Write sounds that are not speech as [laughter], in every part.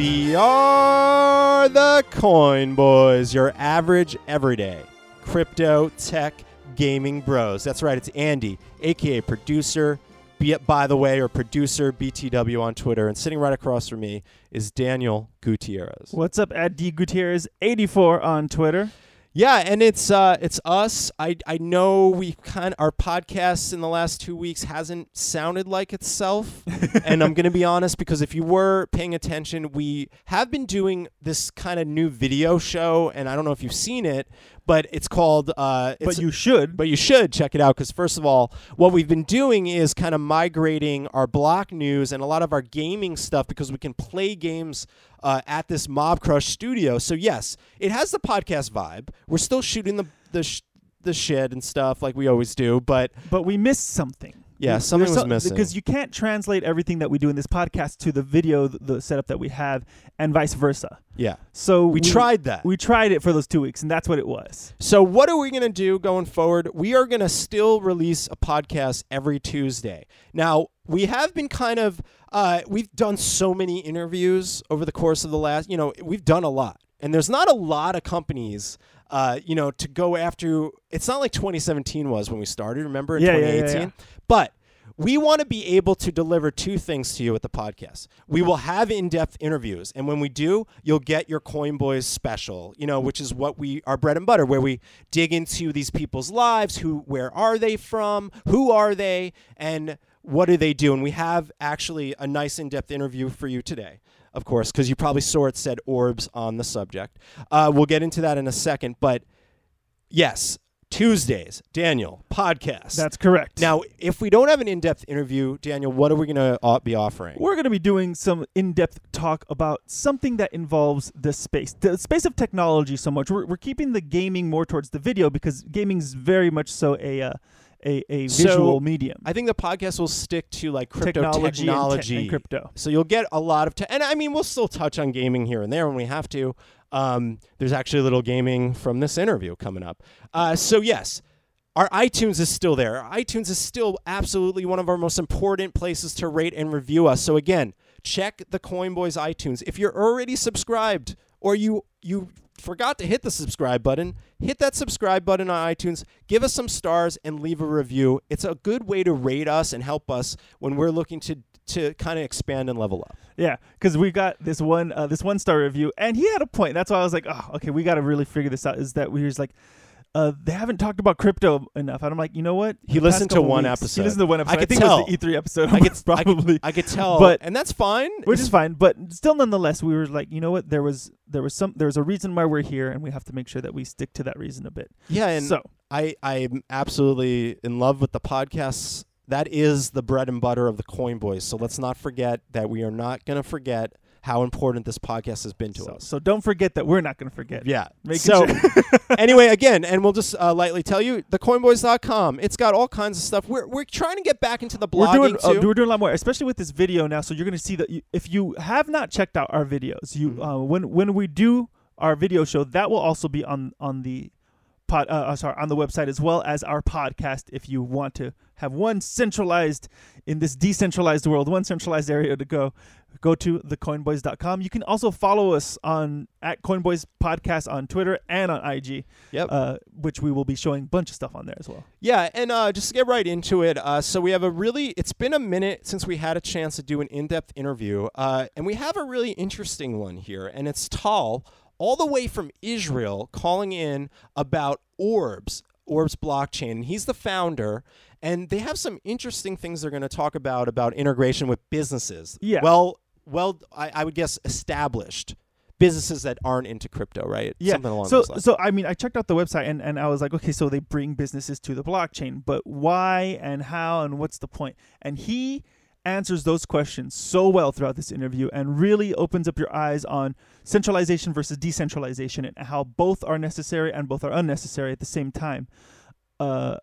We are the Coin Boys, your average, everyday crypto tech gaming bros. That's right, it's Andy, aka producer, by the way, or producer BTW on Twitter. And sitting right across from me is Daniel Gutierrez. What's up at D Gutierrez 84 on Twitter? Yeah, and it's uh it's us. I I know we kind our podcast in the last 2 weeks hasn't sounded like itself. [laughs] and I'm going to be honest because if you were paying attention, we have been doing this kind of new video show and I don't know if you've seen it, but it's called uh it's but you should. but you should check it out because first of all what we've been doing is kind of migrating our block news and a lot of our gaming stuff because we can play games uh, at this Mobcrush studio so yes it has the podcast vibe we're still shooting the the, sh- the shit and stuff like we always do but but we missed something. Yeah, something was missing. because you can't translate everything that we do in this podcast to the video, th- the setup that we have, and vice versa. yeah So we, tried that We tried it for those two weeks, and that's what it was. So what are we going to do going forward? We are going to still release a podcast every Tuesday. Now, we have been kind of uh, we've done so many interviews over the course of the last, you know, we've done a lot. And there's not a lot of companies uh, you know, to go after it's not like 2017 was when we started, remember in Yeah, yeah, yeah, 2018? yeah. But we want to be able to deliver two things to you at the podcast. We will have in-depth interviews, and when we do, you'll get your Coin Boys special, you know, which is what we our bread and butter, where we dig into these people's lives, who, where are they from, who are they, and what do they do? And we have actually a nice in-depth interview for you today. Of course, because you probably saw it said orbs on the subject. Uh, we'll get into that in a second, but yes, Tuesdays, Daniel podcast. That's correct. Now, if we don't have an in-depth interview, Daniel, what are we going to uh, be offering? We're going to be doing some in-depth talk about something that involves the space, the space of technology. So much we're, we're keeping the gaming more towards the video because gaming is very much so a uh, a, a So, visual medium. I think the podcast will stick to like crypto technology, and te- and crypto. So you'll get a lot of, te- and I mean, we'll still touch on gaming here and there when we have to. Um, there's actually a little gaming from this interview coming up. Uh, so yes, our iTunes is still there. Our iTunes is still absolutely one of our most important places to rate and review us. So again, check the Coin Boys iTunes. If you're already subscribed or you you forgot to hit the subscribe button, hit that subscribe button on iTunes, give us some stars and leave a review. It's a good way to rate us and help us when we're looking to to kind of expand and level up. Yeah, because we got this one uh, this one star review, and he had a point. That's why I was like, oh, okay, we got to really figure this out. Is that we was like, uh, they haven't talked about crypto enough, and I'm like, you know what? He listened to one weeks- episode. He listened to one I episode. I, could think tell. it was the E3 episode. I could [laughs] I could- probably, I could tell, But- and that's fine. which is fine. But still, nonetheless, we were like, you know what? There was there was some there's a reason why we're here, and we have to make sure that we stick to that reason a bit. yeah, and so I I'm absolutely in love with the podcasts. That is the bread and butter of the Coin Boys. So let's not forget that we are not going to forget how important this podcast has been to so, us. so don't forget that we're not going to forget. Yeah. Making so sure. [laughs] anyway, [laughs] again, and we'll just uh, lightly tell you, thecoinboys.com. It's got all kinds of stuff. We're we're trying to get back into the we're blogging doing uh, we're doing a lot more, especially with this video now. So you're going to see that you, if you have not checked out our videos, you Mhm. uh, when when we do our video show, that will also be on on the pod. Uh, uh, sorry, on the website as well as our podcast. If you want to have one centralized in this decentralized world, one centralized area to go, go to thecoinboys.com. You can also follow us on at Coinboys Podcast on Twitter and on IG, yep. uh, which we will be showing a bunch of stuff on there as well. Yeah, and uh, just to get right into it, uh, so we have a really, it's been a minute since we had a chance to do an in depth interview, uh, and we have a really interesting one here, and it's Tal, all the way from Israel, calling in about Orbs, Orbs blockchain. And he's the founder, and they have some interesting things they're going to talk about, about integration with businesses. Yeah. Well, well, I, I would guess established businesses that aren't into crypto, right? Yeah. Something along so, those lines. so I mean, I checked out the website and, and I was like, okay, so they bring businesses to the blockchain, but why and how and what's the point? And he answers those questions so well throughout this interview and really opens up your eyes on centralization versus decentralization and how both are necessary and both are unnecessary at the same time. Uh,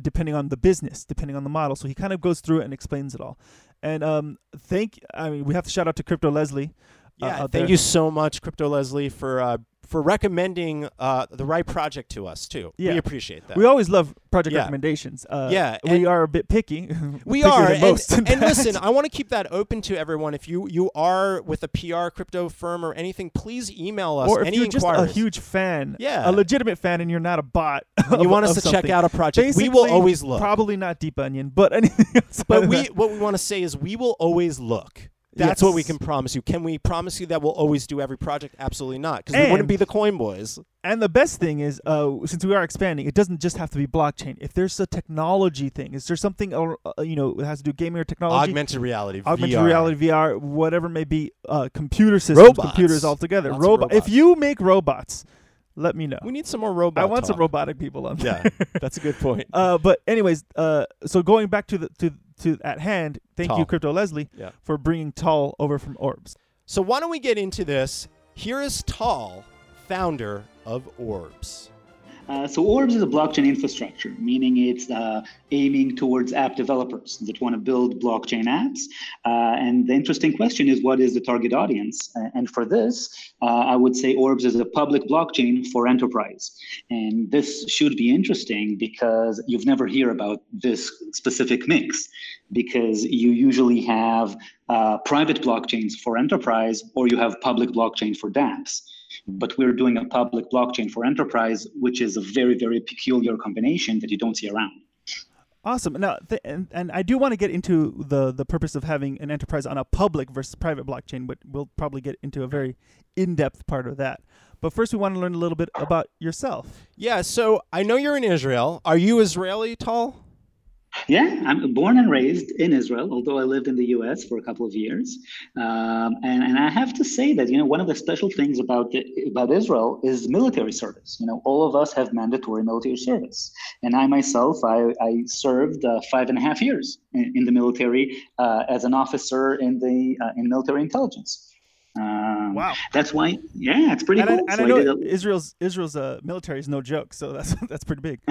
depending on the business, depending on the model. So he kind of goes through it and explains it all. And um, thank, I mean, we have to shout out to Crypto Leslie. uh, Yeah, thank there. you so much, Crypto Leslie, for uh, for recommending uh, the right project to us too. Yeah. We appreciate that. We always love project Yeah. recommendations. Uh, Yeah, we are a bit picky. [laughs] we are, and, most in and [laughs] listen, I want to keep that open to everyone. If you you are with a PR crypto firm or anything, please email us or if any you're just a huge fan, Yeah. a legitimate fan, and you're not a bot, [laughs] you of- want us to check out a project, we will always look. Probably not Deep Onion, but anything else. but we than- what we want to say is we will always look. That's what we can promise you. Can we promise you that we'll always do every project? Absolutely not, because we wouldn't be the Coin Boys. And the best thing is, uh, since we are expanding, it doesn't just have to be blockchain. If there's a technology thing, is there something uh, uh, you know that has to do with gaming or technology? Augmented reality, VR. augmented VR. reality, VR, whatever it may be, uh, computer systems, Robots. computers altogether. Lots Robo- If you make robots, let me know. We need some more robots. I want some robotic people on there. Yeah, that's a good point. [laughs] Uh, but anyways, uh, so going back to the to to at hand, thank you, Crypto Leslie, Yeah. for bringing Tal over from Orbs. So why don't we get into this? Here is Tal, founder of Orbs. Uh, so Orbs is a blockchain infrastructure, meaning it's uh, aiming towards app developers that want to build blockchain apps. Uh, and the interesting question is, what is the target audience? And for this, uh, I would say Orbs is a public blockchain for enterprise. And this should be interesting because you've never hear about this specific mix, because you usually have uh, private blockchains for enterprise, or you have public blockchain for dApps but we're doing a public blockchain for enterprise, which is a very, very peculiar combination that you don't see around. Awesome. Now, th- and, and I do want to get into the the purpose of having an enterprise on a public versus private blockchain, but we'll probably get into a very in depth part of that. But first, we want to learn a little bit about yourself. Yeah, so I know you're in Israel. Are you Israeli, Tal? Yeah, I'm born and raised in Israel, although I lived in the U.S. for a couple of years. Um, and, and I have to say that you know one of the special things about the, about Israel is military service. You know, all of us have mandatory military service, and I myself I, I served uh, five and a half years in, in the military uh, as an officer in the uh, in military intelligence. Um, Wow. That's why, yeah, it's pretty And, I, cool. and So I I know did a- Israel's Israel's uh, military is no joke, so that's [laughs] that's pretty big. [laughs]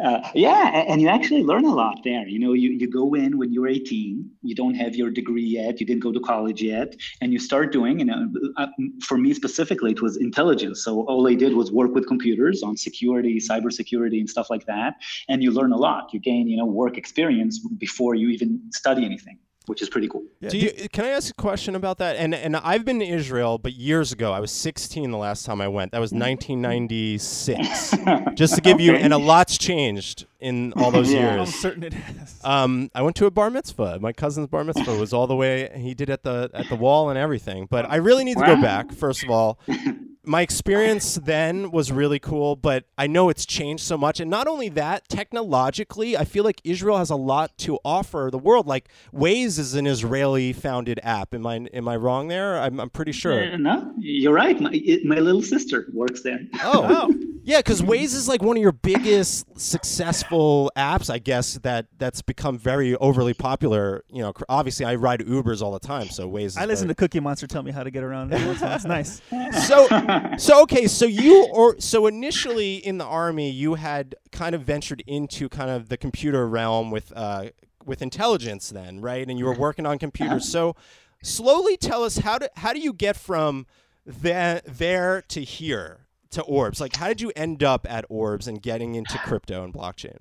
Uh, yeah, and you actually learn a lot there. You know, you, you go in when you're 18, you don't have your degree yet, you didn't go to college yet, and you start doing, you know, uh, for me specifically, it was intelligence. So all I did was work with computers on security, cybersecurity, and stuff like that. And you learn a lot. You gain, you know, work experience before you even study anything, which is pretty cool. Yeah, Do you, can I ask a question about that? And and I've been to Israel, but years ago. I was 16 the last time I went. That was 1996. [laughs] Just to give you, and a lot's changed in all those Yeah. I'm years. certain it has. Um, I went to a bar mitzvah. My cousin's bar mitzvah was all the way. He did at the at the wall and everything. But I really need to go back. First of all, [laughs] my experience then was really cool, but I know it's changed so much. And not only that, technologically, I feel like Israel has a lot to offer the world. Like Waze is an Israeli-founded app. Am I am I wrong there? I'm, I'm pretty sure. Uh, no, you're right. My, it, my little sister works there. Oh, [laughs] wow. yeah, because Waze is like one of your biggest successful apps, I guess that that's become very overly popular. You know, obviously I ride Ubers all the time, so Waze. Is I listen very- to Cookie Monster tell me how to get around. every once in a while. It's nice. [laughs] so so okay so you or so initially in the army you had kind of ventured into kind of the computer realm with uh with intelligence then right? And you were working on computers. So slowly tell us how do how do you get from there there to here to orbs? Like how did you end up at orbs and getting into crypto and blockchain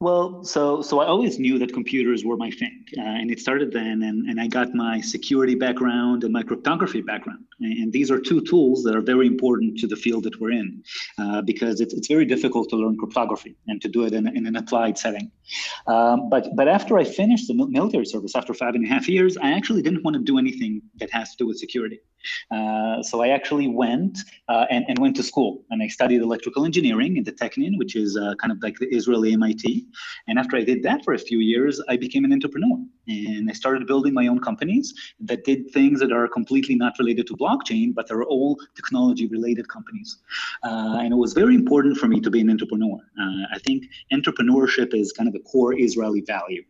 Well, so so I always knew that computers were my thing, uh, and it started then. And, and I got my security background and my cryptography background, and, these are two tools that are very important to the field that we're in, uh, because it's it's very difficult to learn cryptography and to do it in, in an applied setting. Um, but but after I finished the military service after five and a half years, I actually didn't want to do anything that has to do with security. Uh, so I actually went uh, and, and went to school and I studied electrical engineering in the Technion, which is uh, kind of like the Israeli MIT. And after I did that for a few years, I became an entrepreneur and I started building my own companies that did things that are completely not related to blockchain, but they're all technology related companies. Uh, and it was very important for me to be an entrepreneur. Uh, I think entrepreneurship is kind of a core Israeli value.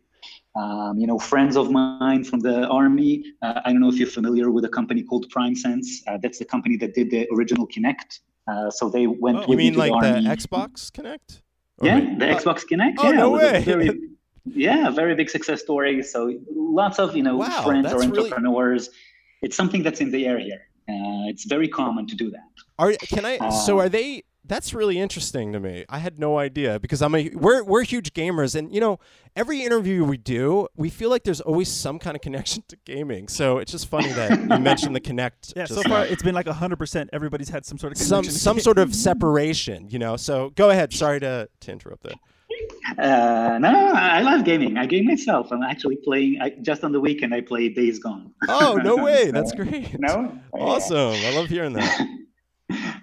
Um, you know, friends of mine from the army. Uh, I don't know if you're familiar with a company called PrimeSense. Uh, that's the company that did the original Kinect. Uh, so they went. Oh. you mean like the, the. Xbox Kinect Or Yeah, wait, the uh, Xbox Kinect. oh, yeah, no it was a way. Very, [laughs] yeah, very big success story. So lots of you know Wow, friends or that's really- entrepreneurs. It's something that's in the air here. Uh, it's very common to do that. Are can I? so Uh, are they? That's really interesting to me. I had no idea because I'm a we're we're huge gamers, and you know every interview we do, we feel like there's always some kind of connection to gaming. So it's just funny that you [laughs] mentioned the Kinect. Yeah, just so now. far it's been like hundred percent. Everybody's had some sort of some to some gaming. [laughs] sort of separation, you know. So go ahead. Sorry to to interrupt there. Uh, no, I love gaming. I game myself. I'm actually playing. I, just on the weekend, I play Days Gone. Oh no [laughs] way! That's great. No, Awesome. I love hearing that.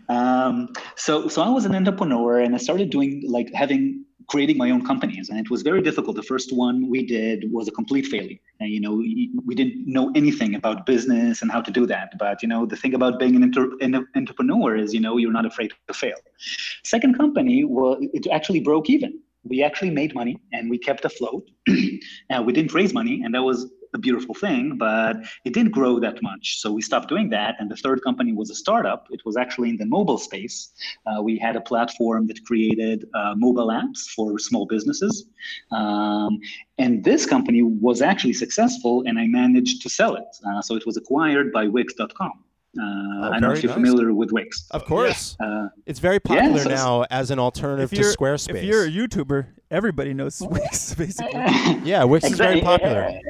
Um, so so I was an entrepreneur and I started doing like having creating my own companies and it was very difficult. The first one we did was a complete failure. And, you know, we didn't know anything about business and how to do that. But you know, the thing about being an, inter- an entrepreneur is you know you're not afraid to fail. Second company well, it actually broke even. We actually made money and we kept afloat. and [clears throat] we didn't raise money, and that was a beautiful thing, but it didn't grow that much. So we stopped doing that. And the third company was a startup. It was actually in the mobile space. Uh, we had a platform that created uh, mobile apps for small businesses. Um, and this company was actually successful, and I managed to sell it. Uh, so it was acquired by Wix.com. Uh, I don't know if you're nice. familiar with Wix. Of course, Uh, it's very popular so- now as an alternative to Squarespace. if you're a YouTuber, everybody knows [laughs] Wix basically. [laughs] yeah, Wix is very Exactly. popular.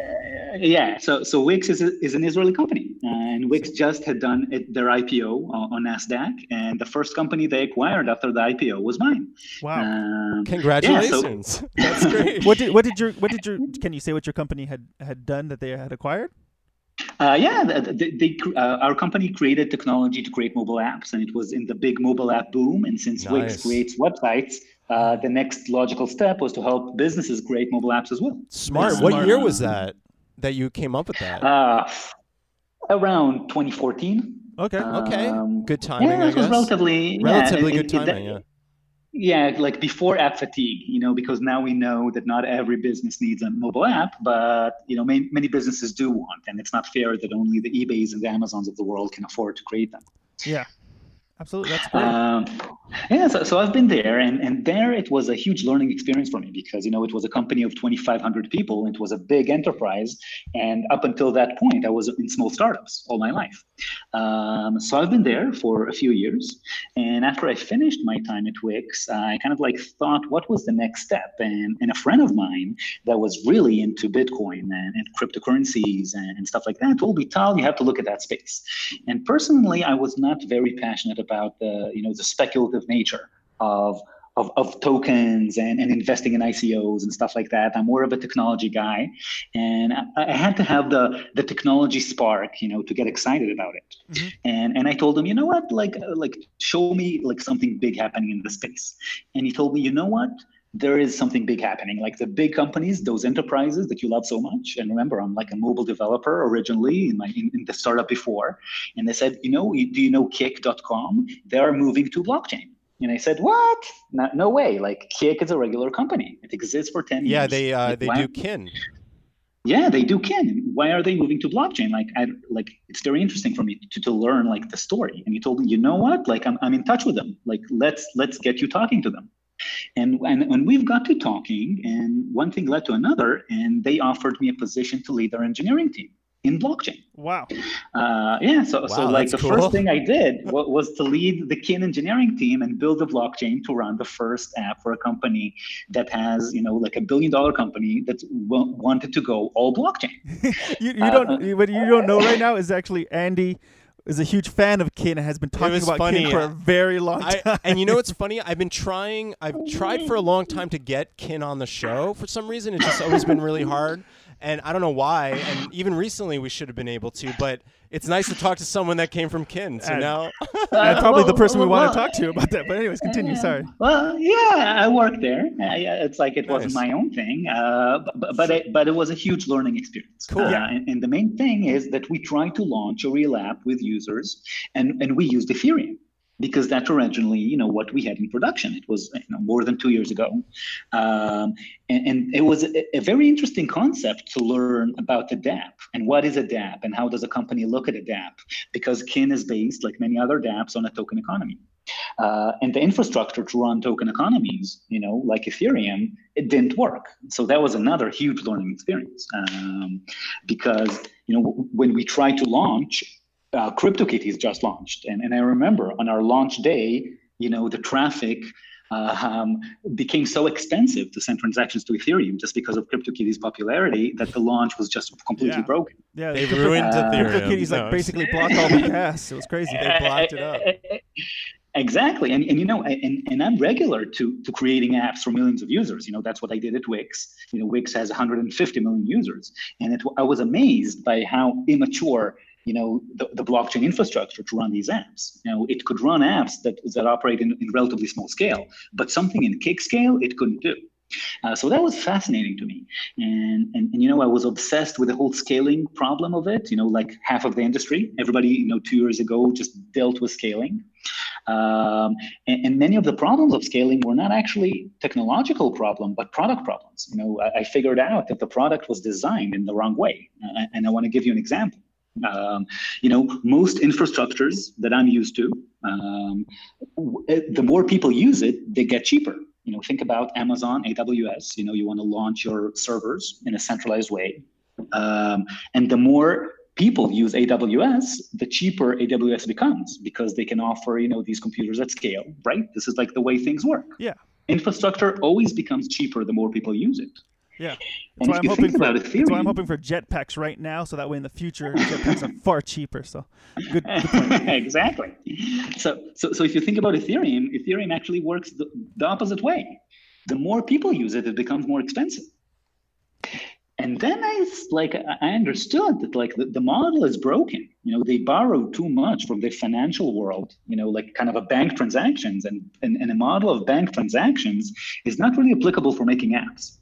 Yeah, so so Wix is, a, is an Israeli company, and Wix just had done it, their IPO on, on Nasdaq, and the first company they acquired after the IPO was mine. Wow. Um, Congratulations. [laughs] That's [laughs] great. what did what did your what did your can you say what your company had had done that they had acquired? Uh, yeah, they, they, uh, our company created technology to create mobile apps, and it was in the big mobile app boom. And since Nice. Wix creates websites, uh, the next logical step was to help businesses create mobile apps as well. Smart. Yeah. What Smart. year was that that you came up with that? Uh, around 2014. Okay. okay. Um, Good timing, yeah, it was guess. relatively yeah, Relatively it- good it- it- timing, yeah. Yeah, like before app fatigue, you know, because now we know that not every business needs a mobile app, but you know, many, many businesses do want, and it's not fair that only the eBay's and the Amazons of the world can afford to create them. Yeah. Absolutely. That's great. Um, yeah, so, so I've been there, and, and there it was a huge learning experience for me because you know it was a company of 2,500 people. It was a big enterprise, and up until that point, I was in small startups all my life. Um, so I've been there for a few years, and after I finished my time at Wix, I kind of like thought, what was the next step? And, and a friend of mine that was really into Bitcoin and, and cryptocurrencies and, and stuff like that told me, Tal, you have to look at that space. And personally, I was not very passionate about the, you know, the speculative nature of of, of tokens and, and investing in ICOs and stuff like that. I'm more of a technology guy, and I, I had to have the the technology spark, you know, to get excited about it. Mhm. And and I told him, you know what, like like show me like something big happening in the space. And he told me, you know what, there is something big happening. Like the big companies, those enterprises that you love so much. And remember, I'm like a mobile developer originally in my in, in the startup before. And they said, you know, do you know Kik.com? They are moving to blockchain. And I said, what? No, no way. Like Kick is a regular company. It exists for 10 years. Yeah, they uh, Like, they do kin. yeah, they do kin. Why are they moving to blockchain? Like, I like it's very interesting for me to, to learn like the story. And he told me, you know what? Like, I'm I'm in touch with them. Like, let's let's get you talking to them. And and and we've got to talking, and one thing led to another, and they offered me a position to lead their engineering team in blockchain. wow. Uh, yeah, so so like the cool. first thing I did [laughs] wa- was to lead the Kin engineering team and build a blockchain to run the first app for a company that has you know like a billion dollar company that w- wanted to go all blockchain. [laughs] You, you Uh, don't what you don't know right now is actually Andy is a huge fan of Kin and has been talking about funny. Kin for a very long time. I, and you know what's [laughs] funny? I've been trying. I've tried for a long time to get Kin on the show. For some reason, it's just always been really hard, and I don't know why. And even recently, we should have been able to. But it's nice to talk to someone that came from Kin. So And- now, and [laughs] probably the well, person we well, want to talk to about that. But anyways, continue. Sorry. Well, yeah, I worked there. Uh, yeah, it's like it wasn't my own thing, uh, but but it, but it was a huge learning experience. Cool. Uh, Yeah. and, and the main thing is that we tried to launch a real app with users, and and we used Ethereum because that's originally you know what we had in production. It was you know, more than two years ago, um, and, and it was a, a very interesting concept to learn about the DApp and what is a DApp and how does a company look at a DApp because Kin is based like many other DApps on a token economy. Uh, and the infrastructure to run token economies, you know, like Ethereum, it didn't work. So that was another huge learning experience um, because, you know, when we tried to launch uh, CryptoKitties just launched, and and I remember on our launch day, you know, the traffic uh, um, became so expensive to send transactions to Ethereum just because of CryptoKitties' popularity that the launch was just completely Yeah. broken. Yeah, They Crypto- ruined Uh, Ethereum. CryptoKitties No, like basically blocked all the gas. It was crazy. They blocked it up. [laughs] Exactly, and, and you know, and, and I'm regular to to creating apps for millions of users. You know, that's what I did at Wix. You know, Wix has 150 million users, and it, I was amazed by how immature you know the, the blockchain infrastructure to run these apps. You know, it could run apps that that operate in, in relatively small scale, but something in Kik scale it couldn't do. Uh, so that was fascinating to me, and, and and you know I was obsessed with the whole scaling problem of it. You know, like half of the industry, everybody you know two years ago just dealt with scaling, um, and, and many of the problems of scaling were not actually technological problem, but product problems. You know, I, I figured out that the product was designed in the wrong way, uh, and I want to give you an example. Um, you know, most infrastructures that I'm used to, um, the more people use it, they get cheaper. You know, think about Amazon, AWS. You know, you want to launch your servers in a centralized way, um, and the more people use AWS, the cheaper AWS becomes because they can offer you know these computers at scale. Right? This is like the way things work. Yeah. Infrastructure always becomes cheaper the more people use it. Yeah. [laughs] That's why I'm hoping for. about That's why I'm hoping for jetpacks right now, so that way in the future jetpacks are far cheaper. So, good. good point. [laughs] exactly. So, so, so if you think about Ethereum, Ethereum actually works the, the opposite way. The more people use it, it becomes more expensive. And then I like I understood that like the, the model is broken. You know, they borrow too much from the financial world. You know, like kind of a bank transactions, and and, and a model of bank transactions is not really applicable for making apps.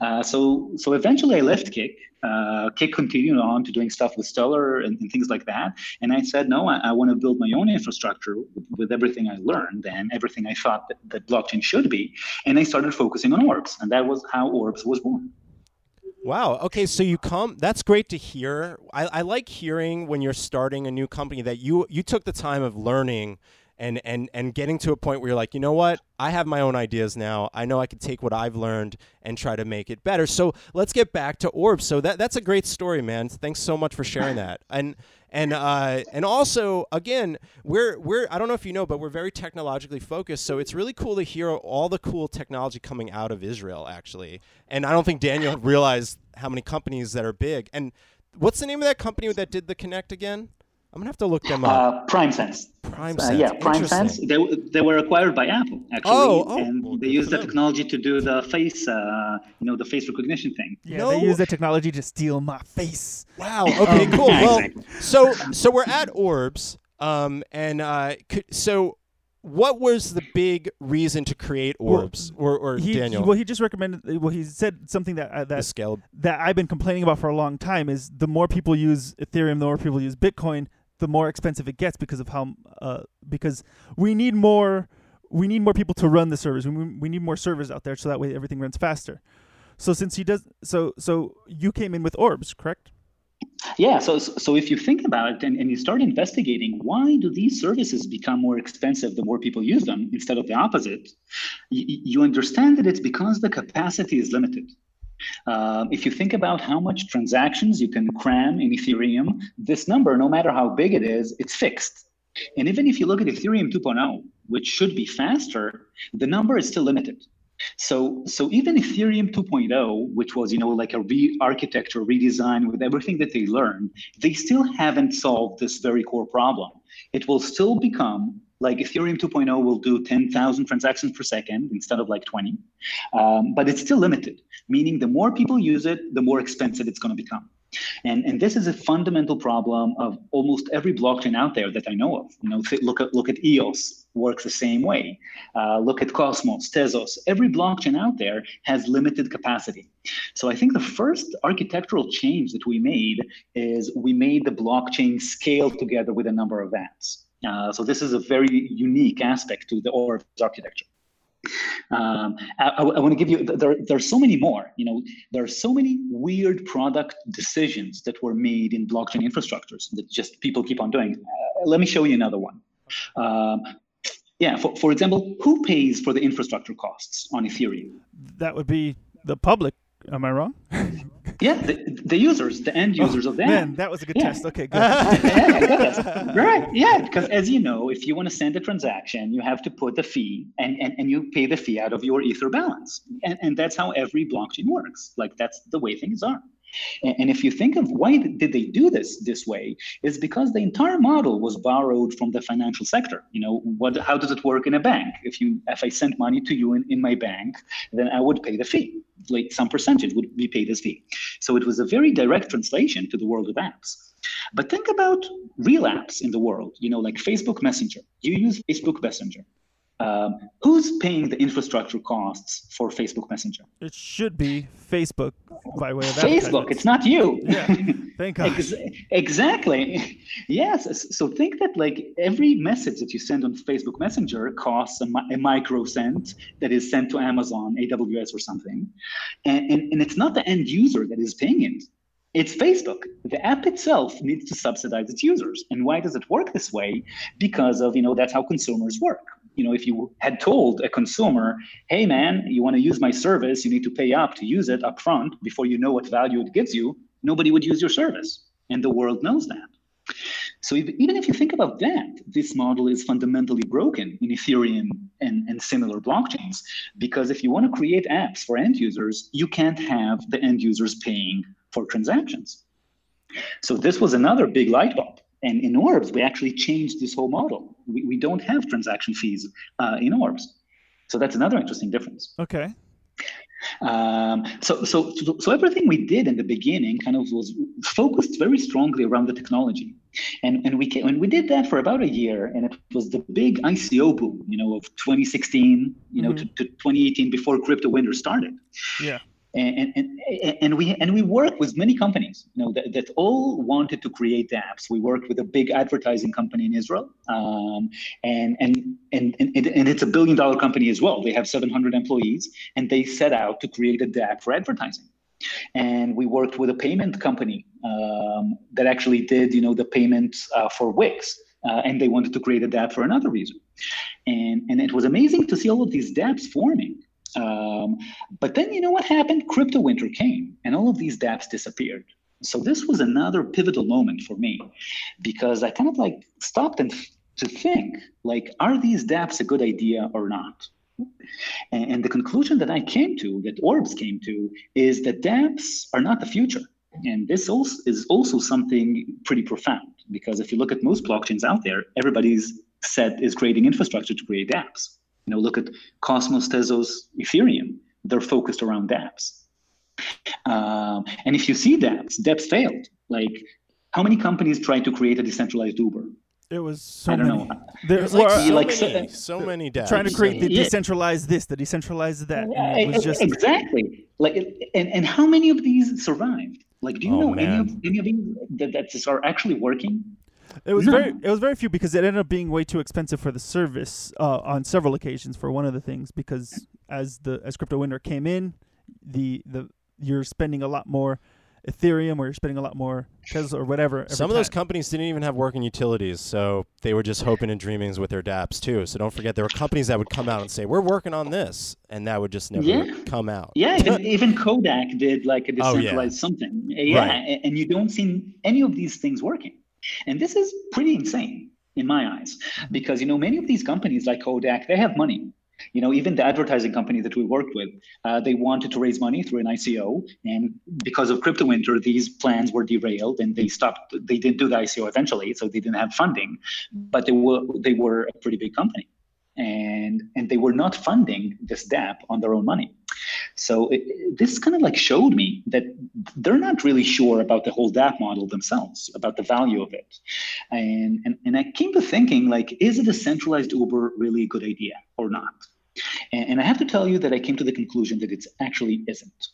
Uh, so so eventually I left Kik. Uh, Kik continued on to doing stuff with Stellar and, and things like that. And I said, no, I, I want to build my own infrastructure with, with everything I learned and everything I thought that, that blockchain should be. And I started focusing on Orbs, and that was how Orbs was born. Wow. Okay, so you come. That's great to hear. I, I like hearing when you're starting a new company that you you took the time of learning and and and getting to a point where you're like, you know what? I have my own ideas now. I know I can take what I've learned and try to make it better. So let's get back to Orb. So that that's a great story, man. Thanks so much for sharing that. [laughs] And and uh, and also again, we're we're I don't know if you know, but we're very technologically focused. So it's really cool to hear all the cool technology coming out of Israel, actually. And I don't think Daniel realized how many companies that are big. And what's the name of that company that did the Kinect again? I'm gonna have to look them up. Uh, PrimeSense. Prime Uh, Sense. yeah, PrimeSense. Interesting. They, they were acquired by Apple actually, Oh, oh, and well, they good used the technology to do the face, uh, you know, the face recognition thing. Yeah, No. they use the technology to steal my face. Wow. Okay. Cool. Yeah, Well, exactly. so so we're at Orbs, um, and uh, could, so what was the big reason to create Orbs, or or He, Daniel? he- well, he just recommended. Well, he said something that uh, that scale. that I've been complaining about for a long time is the more people use Ethereum, the more people use Bitcoin, the more expensive it gets because of how uh, because we need more we need more people to run the servers. We, we need more servers out there so that way everything runs faster. So since he does so so you came in with orbs, correct? Yeah, so so if you think about it and, and you start investigating why do these services become more expensive the more people use them instead of the opposite, you, you understand that it's because the capacity is limited. Um, if you think about how much transactions you can cram in Ethereum, this number, no matter how big it is, it's fixed. And even if you look at Ethereum 2.0, which should be faster, the number is still limited. So, so even Ethereum 2.0, which was, you know, like a re-architecture, redesign with everything that they learned, they still haven't solved this very core problem. It will still become like Ethereum 2.0 will do 10,000 transactions per second instead of like 20, um, but it's still limited. Meaning, the more people use it, the more expensive it's going to become. And, and this is a fundamental problem of almost every blockchain out there that I know of. You know, look at look at EOS works the same way. Uh, look at Cosmos, Tezos. Every blockchain out there has limited capacity. So I think the first architectural change that we made is we made the blockchain scale together with a number of apps. Uh, so this is a very unique aspect to the Orbs architecture. Um, I, I, I want to give you there. There are so many more. You know, there are so many weird product decisions that were made in blockchain infrastructures that just people keep on doing. Uh, let me show you another one. Um, yeah, for, for example, who pays for the infrastructure costs on Ethereum? That would be the public. Am I wrong? Yeah, the, the users, the end oh, users oh, of the man, app. that was a good Yeah. test. Okay, good. [laughs] yeah, [laughs] right. Yeah, because as you know, if you want to send a transaction, you have to put the fee and, and, and you pay the fee out of your Ether balance. And, and that's how every blockchain works. Like that's the way things are. And, if you think of why did they do this this way, is because the entire model was borrowed from the financial sector. You know, what how does it work in a bank? If you if I sent money to you in, in my bank, then I would pay the fee. Like some percentage would be paid as fee. So it was a very direct translation to the world of apps. But think about real apps in the world, you know, like Facebook Messenger. You use Facebook Messenger. Um, who's paying the infrastructure costs for Facebook Messenger? It should be Facebook by way of Facebook. It's not you. Yeah. Thank [laughs] God. Ex- exactly. Yes. So think that like every message that you send on Facebook Messenger costs a, mi- a micro cent that is sent to Amazon, AWS, or something, and, and and it's not the end user that is paying it. It's Facebook. The app itself needs to subsidize its users. And why does it work this way? Because of, you know, that's how consumers work. You know, if you had told a consumer, hey man, you want to use my service, you need to pay up to use it up front before you know what value it gives you, nobody would use your service. And the world knows that. So if, even if you think about that, this model is fundamentally broken in Ethereum and, and similar blockchains. Because if you want to create apps for end users, you can't have the end users paying for transactions. So this was another big light bulb. And in Orbs, we actually changed this whole model. We, we don't have transaction fees uh, in Orbs. So that's another interesting difference. Okay. Um, so, so, so, everything we did in the beginning kind of was focused very strongly around the technology, and and we came, and we did that for about a year, and it was the big ICO boom, you know, of 2016, you know, Mhm. to, to 2018 before crypto winter started Yeah. And, we and we work with many companies you know that, that all wanted to create apps. We worked with a big advertising company in israel um, and, and and and and it's a billion dollar company as well. They have 700 employees and they set out to create a dApp for advertising. And we worked with a payment company um, that actually did you know the payments uh, for wix uh, and they wanted to create a dApp for another reason. And and it was amazing to see all of these dApps forming um, but then you know what happened? Crypto winter came and all of these dApps disappeared. So this was another pivotal moment for me because I kind of like stopped and to think like, are these dApps a good idea or not? And, and the conclusion that I came to, that Orbs came to, is that dApps are not the future. And this also is also something pretty profound because if you look at most blockchains out there, everybody's said is creating infrastructure to create dApps. You know, look at Cosmos, Tezos, Ethereum. They're focused around dApps. Um, and if you see dApps, dApps failed. Like, how many companies tried to create a decentralized Uber? It was so I don't many. know. There, There's like well, so like, many, so- so many dApps. trying to create the Yeah. decentralized this, the decentralized that, Yeah, and it was just exactly. Like, and, and how many of these survived? Like, do you Oh, know any of any of these that, that are actually working? It was very it was very few because it ended up being way too expensive for the service uh, on several occasions for one of the things because as the as crypto winter came in, the the you're spending a lot more Ethereum or you're spending a lot more Tesla or whatever. every Some of those companies didn't even have working utilities, so they were just hoping and dreaming with their dApps too. So don't forget, there were companies that would come out and say, "We're working on this," and that would just never Yeah. come out. Yeah, [laughs] even, even Kodak did like a Oh, yeah. decentralized something. Yeah, Right. and you don't see any of these things working. And this is pretty insane in my eyes because you know many of these companies like Kodak, they have money. You know, even the advertising company that we worked with, uh, they wanted to raise money through an ICO, and because of crypto winter, these plans were derailed, and they stopped. They didn't do the ICO eventually, so they didn't have funding. But they were they were a pretty big company, and and they were not funding this DApp on their own money. So it, this kind of like showed me that they're not really sure about the whole DApp model themselves, about the value of it. And, and, and I came to thinking like, is it a centralized Uber really a good idea or not? And, and I have to tell you that I came to the conclusion that it actually isn't.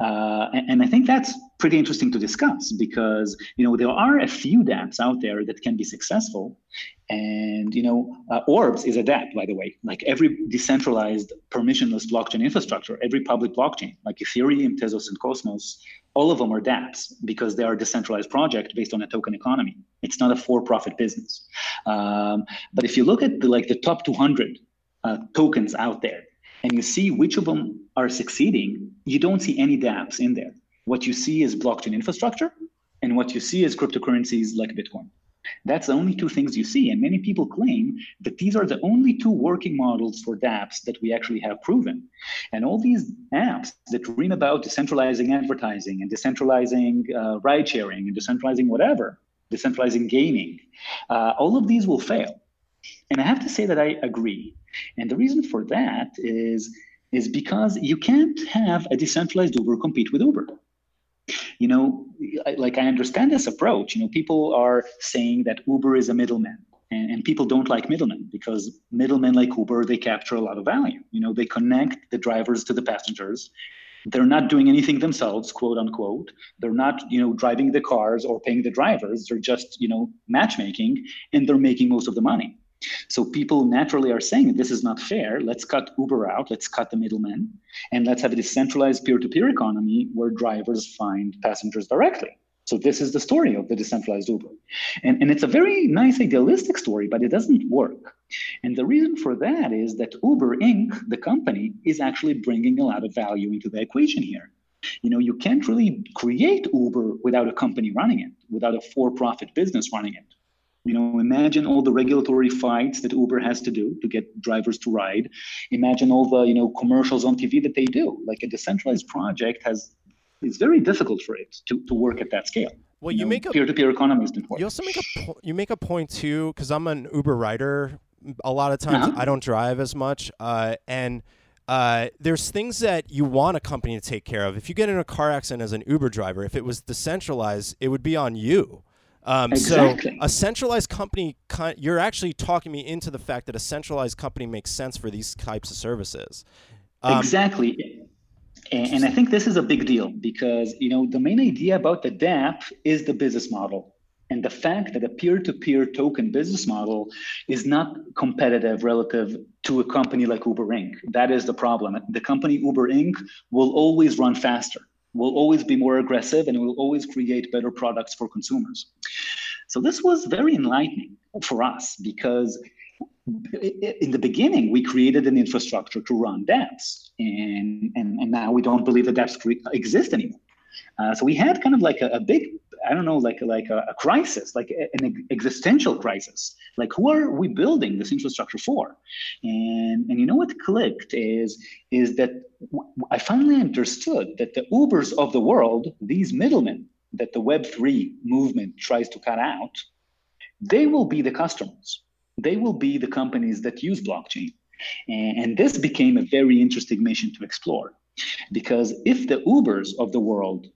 Uh, and, and I think that's pretty interesting to discuss because you know there are a few dApps out there that can be successful, and you know uh, Orbs is a dApp by the way. Like every decentralized permissionless blockchain infrastructure, every public blockchain like Ethereum, Tezos, and Cosmos, all of them are dApps because they are a decentralized project based on a token economy. It's not a for-profit business. Um, but if you look at the, like the top 200 uh, tokens out there, and you see which of them are succeeding, you don't see any dApps in there. What you see is blockchain infrastructure, and what you see is cryptocurrencies like Bitcoin. That's the only two things you see. And many people claim that these are the only two working models for dApps that we actually have proven. And all these apps that dream about decentralizing advertising and decentralizing uh, ride sharing and decentralizing whatever, decentralizing gaming, uh, all of these will fail. And I have to say that I agree. And the reason for that is, is because you can't have a decentralized Uber compete with Uber you know, like I understand this approach. You know, people are saying that Uber is a middleman, and, and people don't like middlemen because middlemen like Uber they capture a lot of value. You know, they connect the drivers to the passengers. They're not doing anything themselves, quote unquote. They're not, you know, driving the cars or paying the drivers. They're just, you know, matchmaking, and they're making most of the money. So people naturally are saying this is not fair. Let's cut Uber out. Let's cut the middlemen, and let's have a decentralized peer-to-peer economy where drivers find passengers directly. So this is the story of the decentralized Uber. And, and it's a very nice idealistic story, but it doesn't work. And the reason for that is that Uber Inc., the company, is actually bringing a lot of value into the equation here. You know, you can't really create Uber without a company running it, without a for-profit business running it. You know, imagine all the regulatory fights that Uber has to do to get drivers to ride. Imagine all the, you know, commercials on TV that they do. Like a decentralized project has it's very difficult for it to, to work at that scale. Well, you, you know, make a peer-to-peer economy is important. You also make a po- you make a point too, because I'm an Uber rider. A lot of times, uh-huh. I don't drive as much, uh, and uh, there's things that you want a company to take care of. If you get in a car accident as an Uber driver, if it was decentralized, it would be on you. Um, exactly. So a centralized company, you're actually talking me into the fact that a centralized company makes sense for these types of services. Um, exactly. And, and I think this is a big deal because you know the main idea about the DApp is the business model and the fact that a peer-to-peer token business model is not competitive relative to a company like Uber Inc. That is the problem. The company Uber Inc. will always run faster will always be more aggressive and will always create better products for consumers. So this was very enlightening for us because in the beginning, we created an infrastructure to run dApps, and, and, and now we don't believe that dApps exist anymore. Uh, so we had kind of like a, a big I don't know, like like a, a crisis, like an existential crisis. Like, who are we building this infrastructure for? And and you know what clicked is is that I finally understood that the Ubers of the world, these middlemen that the Web three movement tries to cut out, they will be the customers. They will be the companies that use blockchain. And, and this became a very interesting mission to explore. Because if the Ubers of the world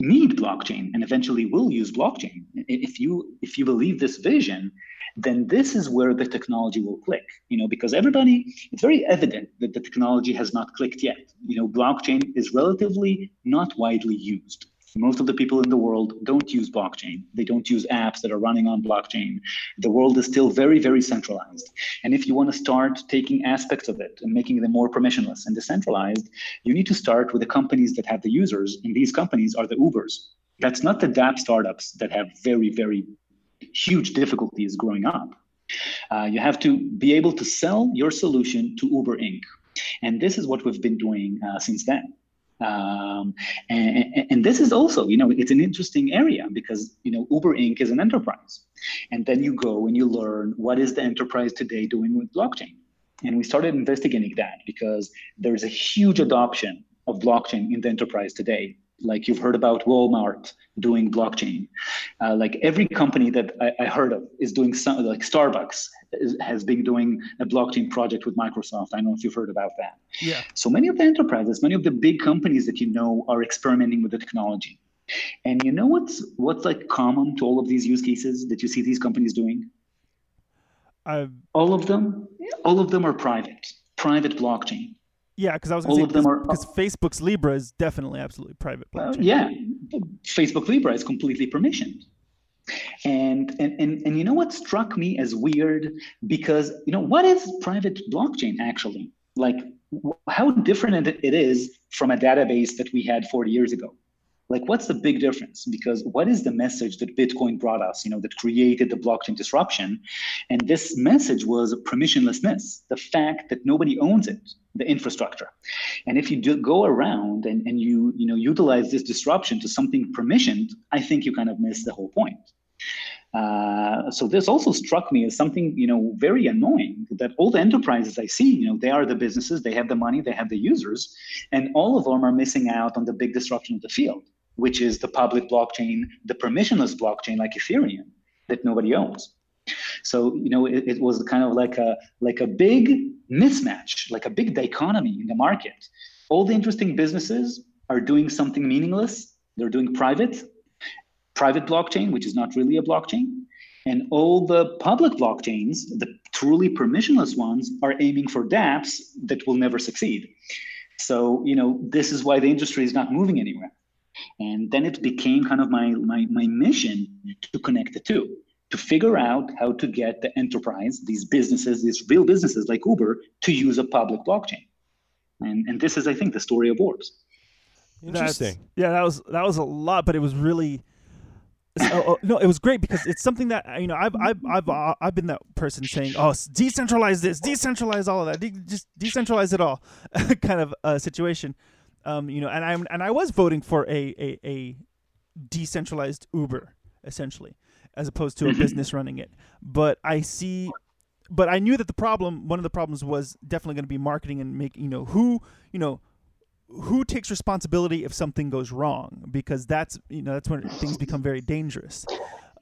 need blockchain and eventually will use blockchain. If you if you believe this vision, then this is where the technology will click. You know, because everybody, it's very evident that the technology has not clicked yet. You know, blockchain is relatively not widely used. Most of the people in the world don't use blockchain. They don't use apps that are running on blockchain. The world is still very, very centralized. And if you want to start taking aspects of it and making them more permissionless and decentralized, you need to start with the companies that have the users. And these companies are the Ubers. That's not the DApp startups that have very, very huge difficulties growing up. Uh, you have to be able to sell your solution to Uber Inc. And this is what we've been doing uh, since then. Um, and, and, this is also, you know, it's an interesting area because, you know, Uber Inc. is an enterprise. And then you go and you learn what is the enterprise today doing with blockchain. And we started investigating that because there's a huge adoption of blockchain in the enterprise today like you've heard about Walmart doing blockchain. Uh, like every company that I, I, heard of is doing some, like Starbucks is, has been doing a blockchain project with Microsoft. I don't know if you've heard about that. Yeah. So many of the enterprises, many of the big companies that you know are experimenting with the technology. And you know what's what's like common to all of these use cases that you see these companies doing? I've... All of them, all of them are private, private blockchain. Yeah, because I was going to say because Facebook's Libra is definitely absolutely private blockchain. Uh, yeah, Facebook Libra is completely permissioned. And, and and and you know what struck me as weird because you know what is private blockchain actually like how different it is from a database that we had 40 years ago like what's the big difference? Because what is the message that bitcoin brought us you know that created the blockchain disruption? And this message was permissionlessness the fact that nobody owns it the infrastructure. And if you do go around and, and you you know utilize this disruption to something permissioned i think you kind of miss the whole point. Uh, so this also struck me as something you know very annoying that all the enterprises I see you know they are the businesses they have the money they have the users and all of them are missing out on the big disruption of the field which is the public blockchain, the permissionless blockchain like Ethereum that nobody owns. So you know, it, it, was kind of like a like a big mismatch, like a big dichotomy in the market. All the interesting businesses are doing something meaningless. They're doing private, private blockchain, which is not really a blockchain. And all the public blockchains, the truly permissionless ones, are aiming for dApps that will never succeed. So, you know, this is why the industry is not moving anywhere. And then it became kind of my, my, my mission to connect the two, to figure out how to get the enterprise, these businesses, these real businesses like Uber, to use a public blockchain. And, and this is, I think, the story of Orbs. Interesting. That's, yeah, that was that was a lot, but it was really oh, oh, no, it was great because it's something that you know I've I've I've uh, I've been that person saying, "Oh, decentralize this, decentralize all of that, de- just decentralize it all," [laughs] kind of uh, situation. Um, you know, and I'm and I was voting for a a, a decentralized Uber essentially, as opposed to a business running it. But I see, but I knew that the problem, one of the problems, was definitely going to be marketing and making you know who you know who takes responsibility if something goes wrong because that's you know that's when things become very dangerous.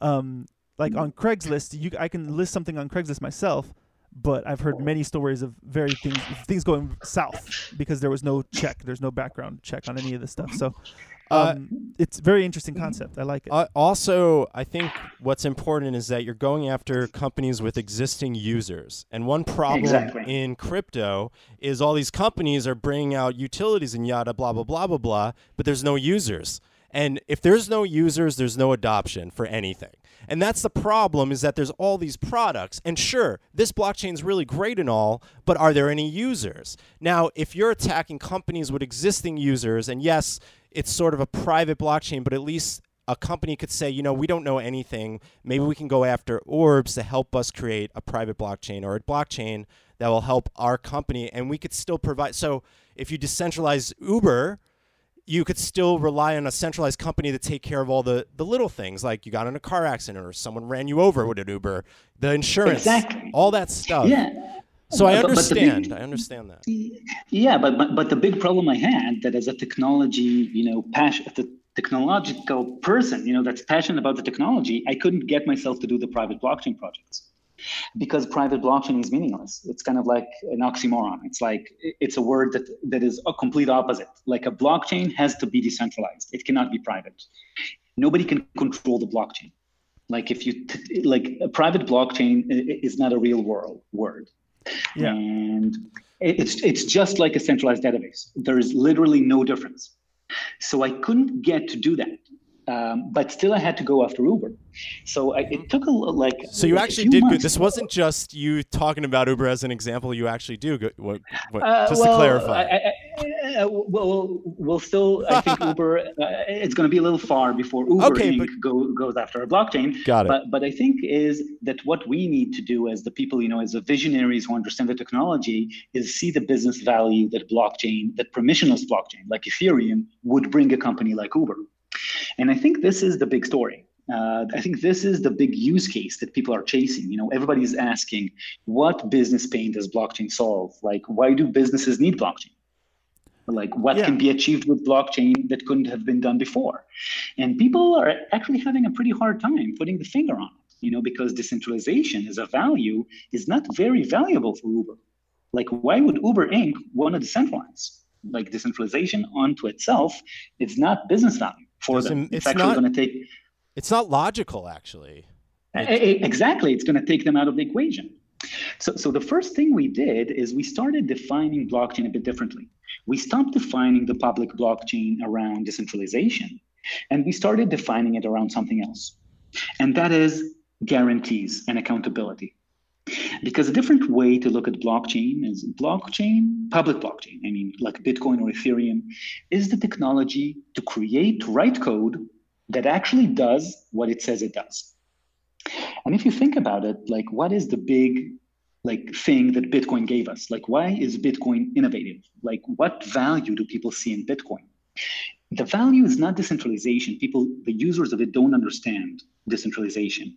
Um, like on Craigslist, you I can list something on Craigslist myself but I've heard many stories of very things things going south because there was no check, there's no background check on any of this stuff. So uh, um, uh, it's very interesting concept. I like it. Uh, also, I think what's important is that you're going after companies with existing users. And one problem exactly. in crypto is all these companies are bringing out utilities and yada blah blah blah blah blah, but there's no users. And if there's no users, there's no adoption for anything. And that's the problem is that there's all these products. And sure, this blockchain is really great and all, but are there any users? Now, if you're attacking companies with existing users, and yes, it's sort of a private blockchain, but at least a company could say, you know, we don't know anything. Maybe we can go after orbs to help us create a private blockchain or a blockchain that will help our company. And we could still provide. So if you decentralize Uber, you could still rely on a centralized company to take care of all the, the little things like you got in a car accident or someone ran you over with an Uber, the insurance, exactly. all that stuff. Yeah. So I understand. Big, I understand that. Yeah, but, but but the big problem I had that as a technology, you know, passion, the technological person, you know, that's passionate about the technology, I couldn't get myself to do the private blockchain projects because private blockchain is meaningless. It's kind of like an oxymoron. It's like it's a word that that is a complete opposite. Like a blockchain has to be decentralized. It cannot be private. Nobody can control the blockchain. Like if you t- like a private blockchain is not a real world word. Yeah. And it's it's just like a centralized database. There is literally no difference. So I couldn't get to do that. Um, but still, I had to go after Uber. So I, it mm-hmm. took a like. So you like actually did good. This wasn't just you talking about Uber as an example. You actually do good. What, what, uh, just well, to clarify. I, I, uh, well, we'll still. I think [laughs] Uber. Uh, it's going to be a little far before Uber okay, Inc. But, go, goes after a blockchain. Got it. But but I think is that what we need to do as the people, you know, as the visionaries who understand the technology, is see the business value that blockchain, that permissionless blockchain like Ethereum would bring a company like Uber. And I think this is the big story. Uh, I think this is the big use case that people are chasing. You know, everybody's asking, what business pain does blockchain solve? Like, why do businesses need blockchain? Like, what yeah. can be achieved with blockchain that couldn't have been done before? And people are actually having a pretty hard time putting the finger on it. You know, because decentralization as a value is not very valuable for Uber. Like, why would Uber Inc. want to decentralize? Like, decentralization onto itself, it's not business value for them. It's, it's actually going to take. It's not logical, actually. Exactly, it's going to take them out of the equation. So, so the first thing we did is we started defining blockchain a bit differently. We stopped defining the public blockchain around decentralization, and we started defining it around something else, and that is guarantees and accountability. Because a different way to look at blockchain is blockchain, public blockchain, I mean, like Bitcoin or Ethereum, is the technology to create, write code that actually does what it says it does. And if you think about it, like what is the big like thing that Bitcoin gave us? Like why is Bitcoin innovative? Like what value do people see in Bitcoin? The value is not decentralization. People, the users of it don't understand decentralization.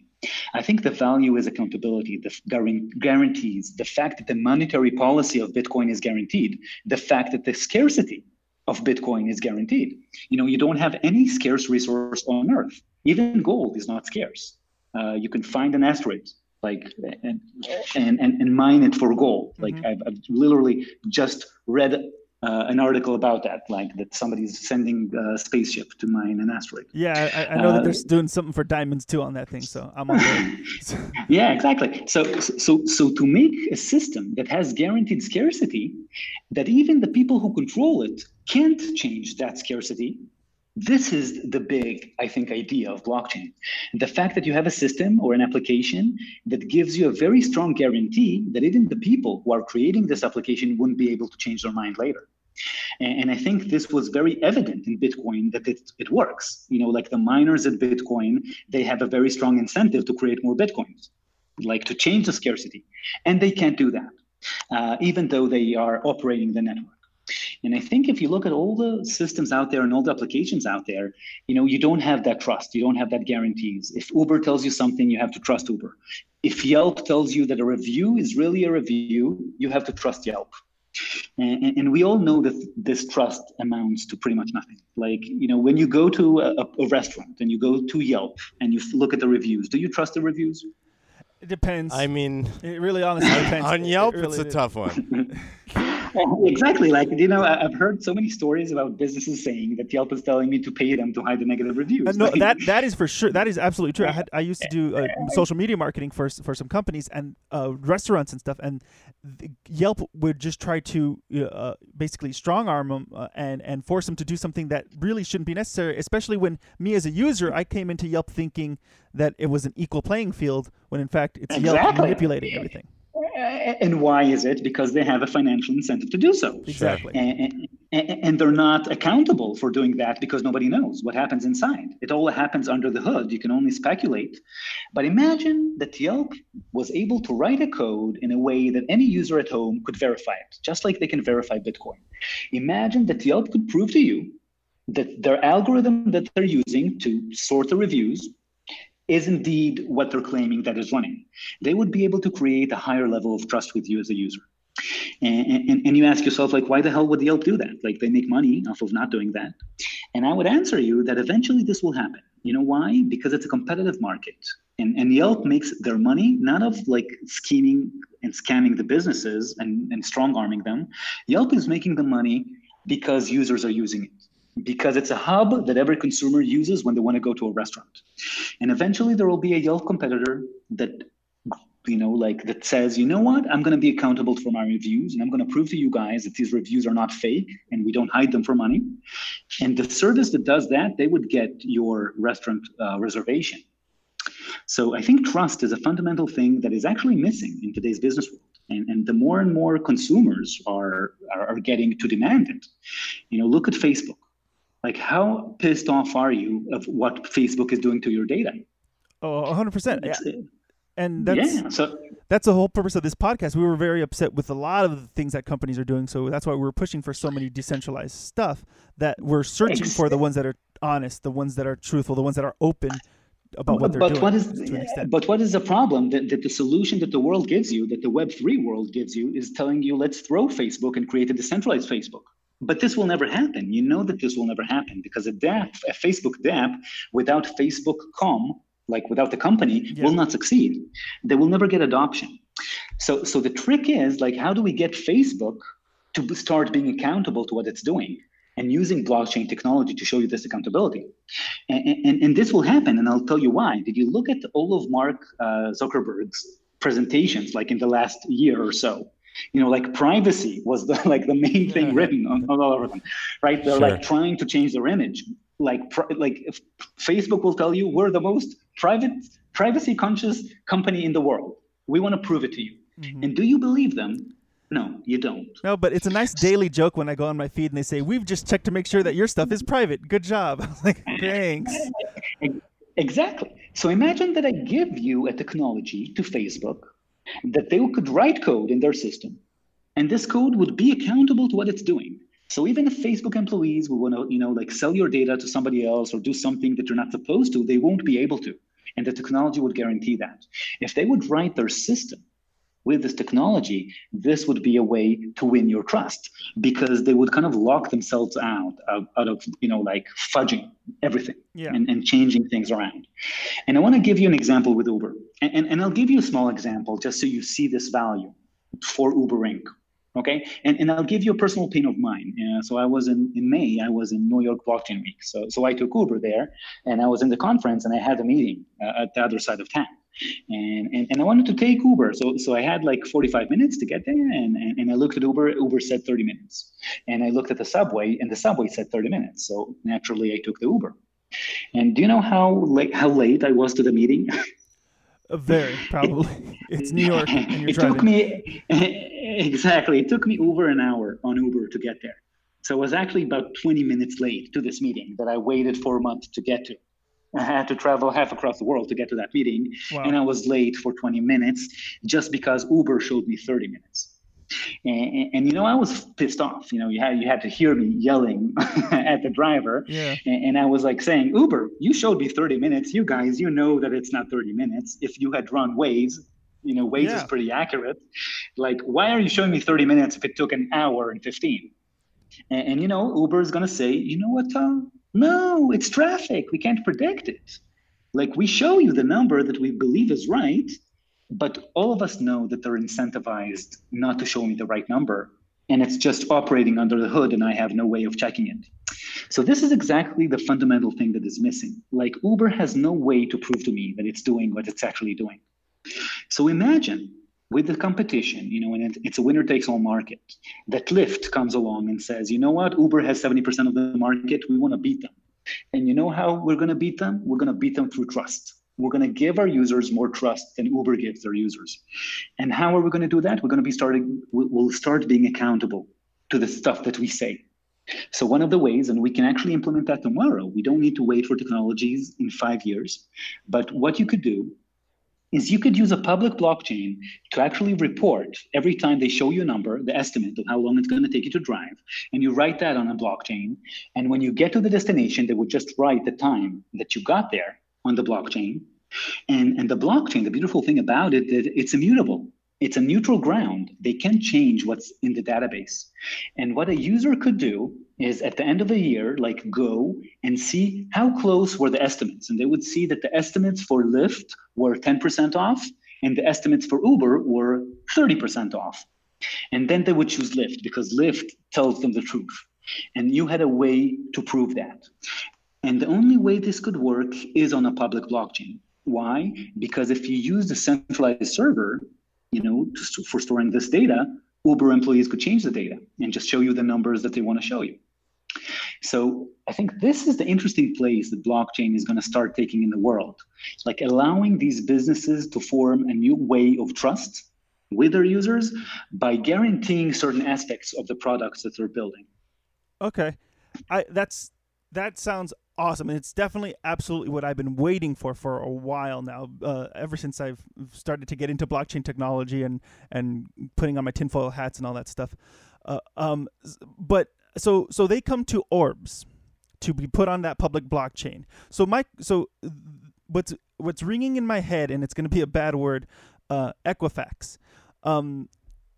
I think the value is accountability, the guarantees, the fact that the monetary policy of Bitcoin is guaranteed, the fact that the scarcity of Bitcoin is guaranteed. You know, you don't have any scarce resource on Earth. Even gold is not scarce. Uh, you can find an asteroid like and and and, mine it for gold. Like mm-hmm. I've, I've, literally just read uh, an article about that, like that somebody's sending a spaceship to mine an asteroid. Yeah, I, I know uh, that they're uh, doing something for diamonds too on that thing, so I'm on board. [laughs] yeah, exactly. So, so, so to make a system that has guaranteed scarcity, that even the people who control it can't change that scarcity. This is the big, I think, idea of blockchain. The fact that you have a system or an application that gives you a very strong guarantee that even the people who are creating this application wouldn't be able to change their mind later. And, I think this was very evident in Bitcoin that it, it works. You know, like the miners at Bitcoin, they have a very strong incentive to create more Bitcoins, like to change the scarcity. And they can't do that, uh, even though they are operating the network. And I think if you look at all the systems out there and all the applications out there, you know, you don't have that trust. You don't have that guarantees. If Uber tells you something, you have to trust Uber. If Yelp tells you that a review is really a review, you have to trust Yelp. And, and, we all know that this trust amounts to pretty much nothing. Like, you know, when you go to a, a restaurant and you go to Yelp and you look at the reviews, do you trust the reviews? It depends. I mean, it really honestly [laughs] depends. On Yelp, it really it's a tough one. [laughs] [laughs] exactly. Like, you know, I've heard so many stories about businesses saying that Yelp is telling me to pay them to hide the negative reviews. Uh, no, like, that that is for sure. That is absolutely true. I had I used to do uh, [laughs] social media marketing for for some companies and uh, restaurants and stuff, and Yelp would just try to uh, basically strong arm them uh, and and force them to do something that really shouldn't be necessary. Especially when me as a user, I came into Yelp thinking that it was an equal playing field, when in fact it's exactly. Yelp manipulating everything. And why is it? Because they have a financial incentive to do so. Exactly. And, and, and, they're not accountable for doing that because nobody knows what happens inside. It all happens under the hood. You can only speculate. But imagine that Yelp was able to write a code in a way that any user at home could verify it, just like they can verify Bitcoin. Imagine that Yelp could prove to you that their algorithm that they're using to sort the reviews is indeed what they're claiming that is running. They would be able to create a higher level of trust with you as a user. And, and, and, you ask yourself, like, why the hell would Yelp do that? Like, they make money off of not doing that. And I would answer you that eventually this will happen. You know why? Because it's a competitive market. And, and Yelp makes their money not of like scheming and scamming the businesses and, and strong arming them. Yelp is making the money because users are using it because it's a hub that every consumer uses when they want to go to a restaurant. And eventually there will be a Yelp competitor that you know like that says you know what? I'm going to be accountable for my reviews and i'm going to prove to you guys that these reviews are not fake and we don't hide them for money. And the service that does that they would get your restaurant uh, reservation. So i think trust is a fundamental thing that is actually missing in today's business world. And, and the more and more consumers are, are, are getting to demand it. You know look at facebook like, how pissed off are you of what Facebook is doing to your data? Oh, 100%. Yeah. And that's yeah, so, that's the whole purpose of this podcast. We were very upset with a lot of the things that companies are doing. So that's why we are pushing for so many decentralized stuff that we're searching ex- for the ones that are honest, the ones that are truthful, the ones that are open about what they're but doing. What is, but what is the problem? That, that the solution that the world gives you, that the Web3 world gives you, is telling you, let's throw Facebook and create a decentralized Facebook. But this will never happen. You know that this will never happen because a DApp, a Facebook DApp, without Facebook.com, like without the company, yeah. will not succeed. They will never get adoption. So, so the trick is like, how do we get Facebook to start being accountable to what it's doing? and using blockchain technology to show you this accountability. And, and, and, this will happen, and I'll tell you why. Did you look at all of Mark uh, Zuckerberg's presentations, like in the last year or so? You know like privacy was the [laughs] like the main thing written on, on all of them right they're sure. like trying to change their image like like facebook will tell you we're the most private privacy conscious company in the world We want to prove it to you. Mm-hmm. And do you believe them? No, you don't. No, but it's a nice daily joke when I go on my feed and they say, "We've just checked to make sure that your stuff is private. Good job." [laughs] I was like, [laughs] "Thanks." Exactly. So imagine that I give you a technology to Facebook that they could write code in their system, and this code would be accountable to what it's doing. So even if Facebook employees will want to, you know, like sell your data to somebody else or do something that you're not supposed to, they won't be able to. And the technology would guarantee that. If they would write their system with this technology, this would be a way to win your trust because they would kind of lock themselves out of, out of you know, like fudging everything yeah. and, and changing things around. And I want to give you an example with Uber. And, and, and I'll give you a small example just so you see this value for Uber Inc. Okay, and, and I'll give you a personal pain of mine. Uh, so I was in, in May, I was in New York Blockchain Week. So, so I took Uber there and I was in the conference and I had a meeting uh, at the other side of town. And, and, and I wanted to take Uber. So, so I had like 45 minutes to get there. And, and, and I looked at Uber, Uber said 30 minutes. And I looked at the subway and the subway said 30 minutes. So naturally I took the Uber. And do you know how late, how late I was to the meeting? [laughs] Very probably. [laughs] it's New York. it driving. took me [laughs] exactly. It took me over an hour on Uber to get there. So I was actually about 20 minutes late to this meeting that I waited for a month to get to. I had to travel half across the world to get to that meeting, wow. and I was late for 20 minutes just because Uber showed me 30 minutes. And, and, you know, I was pissed off. You know, you had you had to hear me yelling [laughs] at the driver, yeah. and, and, I was like saying, "Uber, you showed me 30 minutes. You guys, you know that it's not 30 minutes. If you had run Waze, you know, Waze yeah. is pretty accurate. Like, why are you showing me 30 minutes if it took an hour and 15?" And, and you know, Uber is gonna say, "You know what, Tal? No, it's traffic. We can't predict it. Like, we show you the number that we believe is right." But all of us know that they're incentivized not to show me the right number. And it's just operating under the hood, and I have no way of checking it. So, this is exactly the fundamental thing that is missing. Like, Uber has no way to prove to me that it's doing what it's actually doing. So, imagine with the competition, you know, and it's a winner takes all market, that Lyft comes along and says, you know what, Uber has 70% of the market, we want to beat them. And you know how we're going to beat them? We're going to beat them through trust. We're going to give our users more trust than Uber gives their users. And how are we going to do that? We're going to be starting, we'll start being accountable to the stuff that we say. So one of the ways, and we can actually implement that tomorrow, we don't need to wait for technologies in five years. But what you could do is you could use a public blockchain to actually report every time they show you a number, the estimate of how long it's going to take you to drive, and you write that on a blockchain. And when you get to the destination, they would just write the time that you got there on the blockchain. And, and the blockchain, the beautiful thing about it, that it's immutable. It's a neutral ground. They can change what's in the database. And what a user could do is at the end of the year, like go and see how close were the estimates. And they would see that the estimates for Lyft were 10% off and the estimates for Uber were 30% off. And then they would choose Lyft because Lyft tells them the truth. And you had a way to prove that. And the only way this could work is on a public blockchain. Why? Because if you use the centralized server, you know, for storing this data, Uber employees could change the data and just show you the numbers that they want to show you. So I think this is the interesting place that blockchain is going to start taking in the world, like allowing these businesses to form a new way of trust with their users by guaranteeing certain aspects of the products that they're building. Okay, I that's that sounds awesome and it's definitely absolutely what i've been waiting for for a while now uh, ever since i've started to get into blockchain technology and and putting on my tinfoil hats and all that stuff. Uh, um, but so so they come to orbs to be put on that public blockchain. So mike so what's what's ringing in my head and it's going to be a bad word uh, equifax. Um,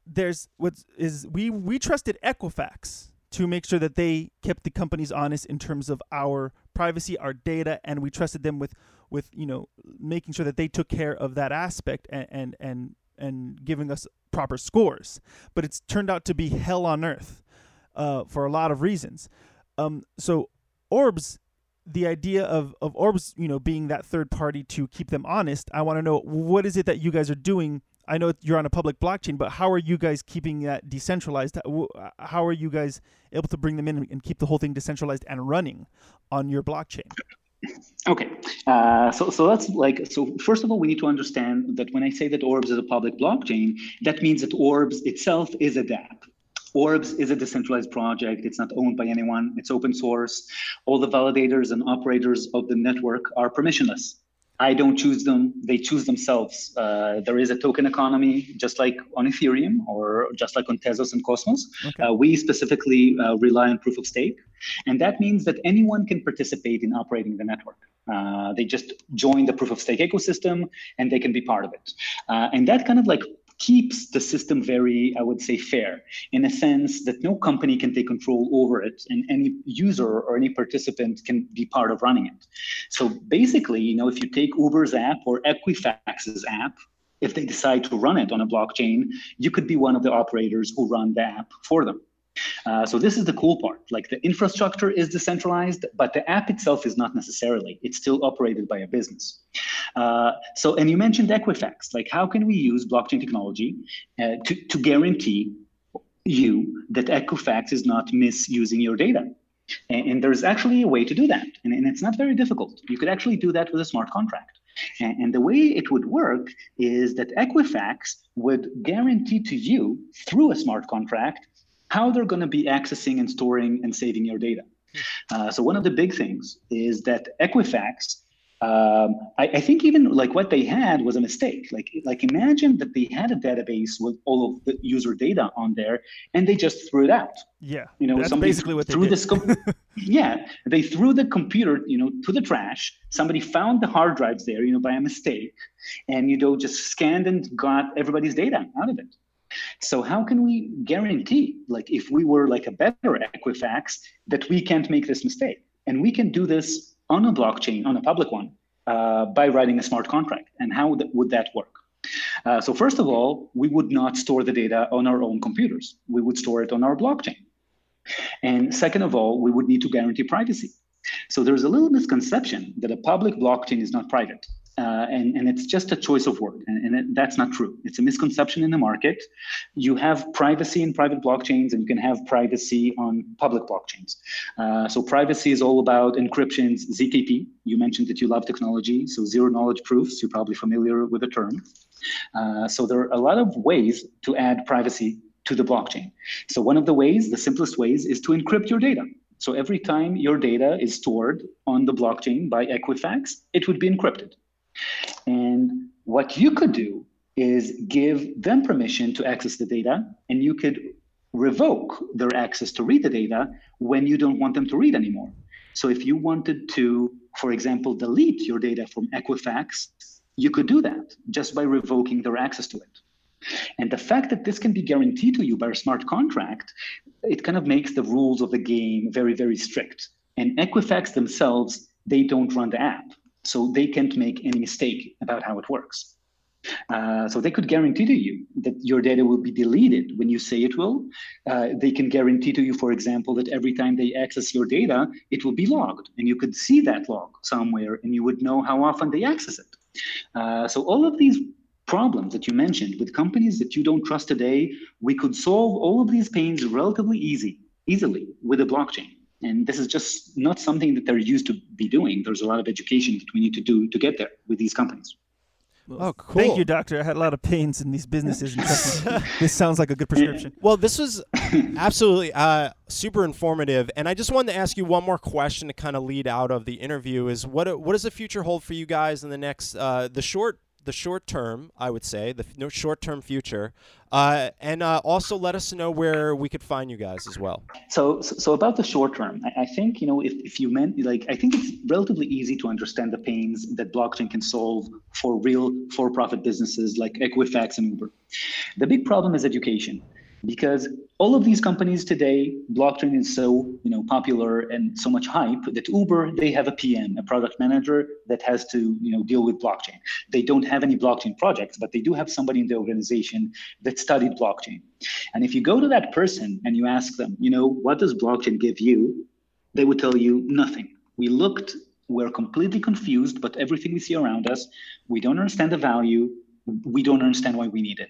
there's what is we we trusted equifax to make sure that they kept the companies honest in terms of our privacy, our data, and we trusted them with with you know making sure that they took care of that aspect and and and, and giving us proper scores. But it's turned out to be hell on earth uh, for a lot of reasons. Um, so Orbs, the idea of of Orbs, you know, being that third party to keep them honest. I want to know what is it that you guys are doing I know you're on a public blockchain, but how are you guys keeping that decentralized? How are you guys able to bring them in and keep the whole thing decentralized and running on your blockchain? Okay, Uh, so, so that's like, so first of all, we need to understand that when I say that Orbs is a public blockchain, that means that Orbs itself is a dApp. Orbs is a decentralized project. It's not owned by anyone. It's open source. All the validators and operators of the network are permissionless. I don't choose them. They choose themselves. Uh, there is a token economy, just like on Ethereum or just like on Tezos and Cosmos. Okay. Uh, we specifically uh, rely on proof of stake. And that means that anyone can participate in operating the network. Uh, they just join the proof of stake ecosystem and they can be part of it. Uh, and that kind of like keeps the system very, I would say, fair in a sense that no company can take control over it and any user or any participant can be part of running it. So basically, you know, if you take Uber's app or Equifax's app, if they decide to run it on a blockchain, you could be one of the operators who run the app for them. Uh, so this is the cool part. Like the infrastructure is decentralized, but the app itself is not necessarily. It's still operated by a business. Uh, so, and you mentioned Equifax. Like, how can we use blockchain technology uh, to, to guarantee you that Equifax is not misusing your data? And, and there's actually a way to do that, and, and, it's not very difficult. You could actually do that with a smart contract. And, and the way it would work is that Equifax would guarantee to you through a smart contract how they're going to be accessing and storing and saving your data. Uh, so one of the big things is that Equifax, um, I, I, think even like what they had was a mistake. Like like imagine that they had a database with all of the user data on there, and they just threw it out. Yeah, you know, that's basically what they threw did. This com- [laughs] yeah, they threw the computer, you know, to the trash. Somebody found the hard drives there, you know, by a mistake, and you know, just scanned and got everybody's data out of it. So how can we guarantee, like if we were like a better Equifax, that we can't make this mistake? And we can do this on a blockchain, on a public one, uh, by writing a smart contract. And how th- would that work? Uh, so first of all, we would not store the data on our own computers. We would store it on our blockchain. And second of all, we would need to guarantee privacy. So there's a little misconception that a public blockchain is not private uh, and, and it's just a choice of word, and, and it, that's not true. It's a misconception in the market. You have privacy in private blockchains, and you can have privacy on public blockchains. Uh, so privacy is all about encryptions, ZKP. You mentioned that you love technology, so zero knowledge proofs. You're probably familiar with the term. Uh, so there are a lot of ways to add privacy to the blockchain. So one of the ways, the simplest ways, is to encrypt your data. So every time your data is stored on the blockchain by Equifax, it would be encrypted. And what you could do is give them permission to access the data, and you could revoke their access to read the data when you don't want them to read anymore. So if you wanted to, for example, delete your data from Equifax, you could do that just by revoking their access to it. And the fact that this can be guaranteed to you by a smart contract, it kind of makes the rules of the game very, very strict. And Equifax themselves, they don't run the app so they can't make any mistake about how it works. Uh, so they could guarantee to you that your data will be deleted when you say it will. Uh, they can guarantee to you, for example, that every time they access your data, it will be logged, and you could see that log somewhere, and you would know how often they access it. Uh, so all of these problems that you mentioned with companies that you don't trust today, we could solve all of these pains relatively easy, easily with a blockchain. And this is just not something that they're used to be doing. There's a lot of education that we need to do to get there with these companies. Well, oh, cool. Thank you, doctor. I had a lot of pains in these businesses. [laughs] [laughs] this sounds like a good prescription. Well, this was absolutely uh, super informative, and I just wanted to ask you one more question to kind of lead out of the interview: is what what does the future hold for you guys in the next uh, the short the short term, I would say, the f- short term future, uh, and uh, also let us know where we could find you guys as well. So, so about the short term, I, I think you know if, if you meant like I think it's relatively easy to understand the pains that blockchain can solve for real for-profit businesses like Equifax and Uber. The big problem is education because all of these companies today blockchain is so you know popular and so much hype that uber they have a pm a product manager that has to you know deal with blockchain. They don't have any blockchain projects but they do have somebody in the organization that studied blockchain. And if you go to that person and you ask them you know what does blockchain give you? they would tell you nothing. We looked we're completely confused but everything we see around us we don't understand the value we don't understand why we need it.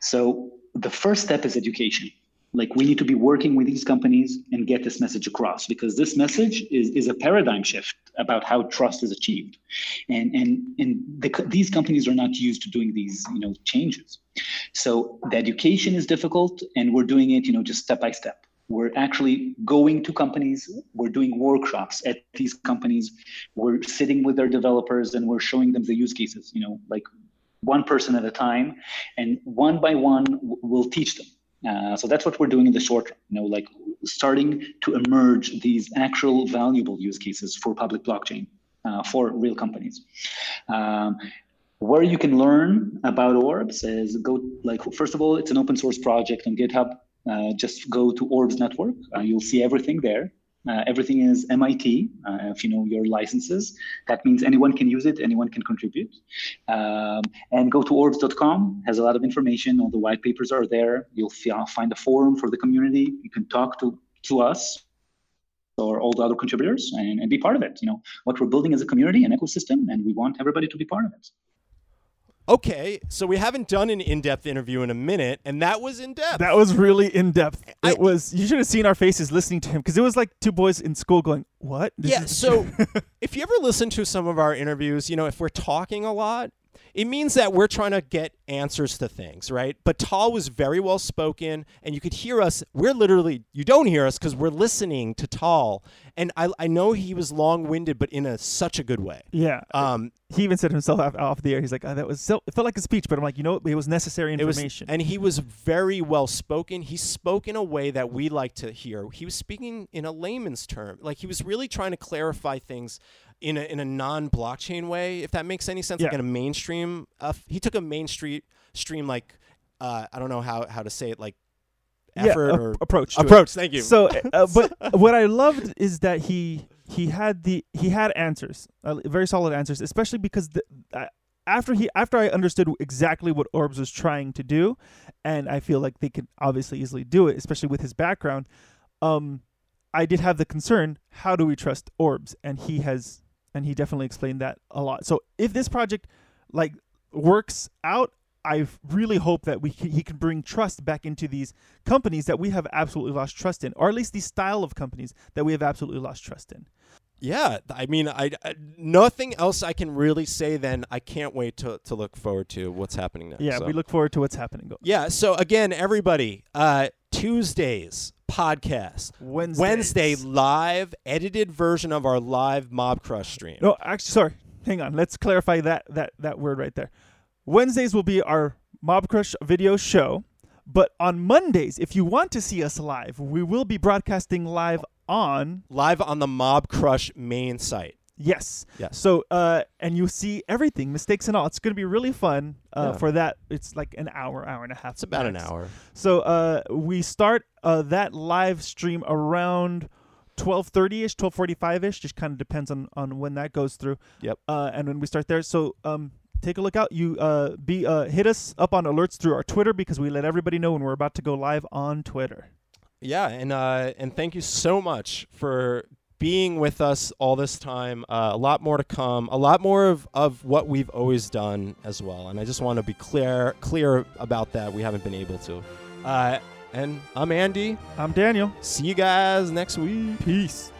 So the first step is education. like we need to be working with these companies and get this message across because this message is, is a paradigm shift about how trust is achieved. And and and the, these companies are not used to doing these you know changes. So the education is difficult and we're doing it you know just step by step. We're actually going to companies we're doing workshops at these companies we're sitting with their developers and we're showing them the use cases you know like one person at a time and one by one we'll teach them uh, so that's what we're doing in the short term, you know, like starting to emerge these actual valuable use cases for public blockchain uh, for real companies. Um, where you can learn about Orbs is go like first of all, it's an open source project on GitHub. Uh, just go to Orbs Network. Uh, you'll see everything there. Uh, everything is MIT. Uh, if you know your licenses, that means anyone can use it, anyone can contribute. Um, and go to orbs.com, has a lot of information. All the white papers are there. You'll find a forum for the community. You can talk to, to us or all the other contributors and, and be part of it. You know, what we're building as a community, an ecosystem, and we want everybody to be part of it. Okay, so we haven't done an in-depth interview in a minute, and that was in depth. That was really in depth. I- It was. You should have seen our faces listening to him because it was like two boys in school going, "What?" This yeah. is- So [laughs] if you ever listen to some of our interviews, you know, if we're talking a lot, it means that we're trying to get answers to things, right? But Tal was very well spoken, and you could hear us. We're literally, you don't hear us because we're listening to Tal, and I, I know he was long-winded, but in a such a good way. yeah. Um, he even said himself off, off the air. He's like, oh, "That was so." It felt like a speech, but I'm like, you know, it was necessary It was, information. and he was very well spoken. He spoke in a way that we like to hear. He was speaking in a layman's term, like he was really trying to clarify things in a in a non-blockchain way, if that makes any sense. Like in a mainstream, uh, he took a mainstream stream like uh, I don't know how how to say it, like yeah, effort a- or approach. to it. approach. Thank you. So, uh, but [laughs] what I loved is that he he had the he had answers, uh, very solid answers, especially because the, uh, after he after I understood exactly what Orbs was trying to do, and I feel like they could obviously easily do it, especially with his background. Um, I did have the concern: how do we trust Orbs? And he has, and he definitely explained that a lot. So if this project like works out. I really hope that we can, he can bring trust back into these companies that we have absolutely lost trust in, or at least the style of companies that we have absolutely lost trust in. yeah, I mean, I, I nothing else I can really say. Then I can't wait to to look forward to what's happening next. Yeah, So- we look forward to what's happening. Yeah. So again, everybody, uh, Tuesdays podcast, Wednesdays. Wednesday live edited version of our live Mobcrush stream. No, actually, sorry. Hang on. Let's clarify that that that word right there. Wednesdays will be our Mobcrush video show, but on Mondays, if you want to see us live, we will be broadcasting live on Live on the Mobcrush main site. Yes. Yes. So, uh, and you see everything, mistakes and all. It's going to be really fun. Uh, Yeah. For that, it's like an hour, hour and a half. It's about an hour. So, uh, we start uh, that live stream around twelve thirty ish, twelve forty five ish. Just kind of depends on on when that goes through. Yep. Uh, and when we start there, so um, take a look out. You uh, be uh, hit us up on alerts through our Twitter because we let everybody know when we're about to go live on Twitter. Yeah, and uh, and thank you so much for being with us all this time. Uh, a lot more to come. A lot more of, of what we've always done as well. And I just want to be clear clear about that. We haven't been able to. Uh, and I'm Andy. I'm Daniel. See you guys next week. Peace.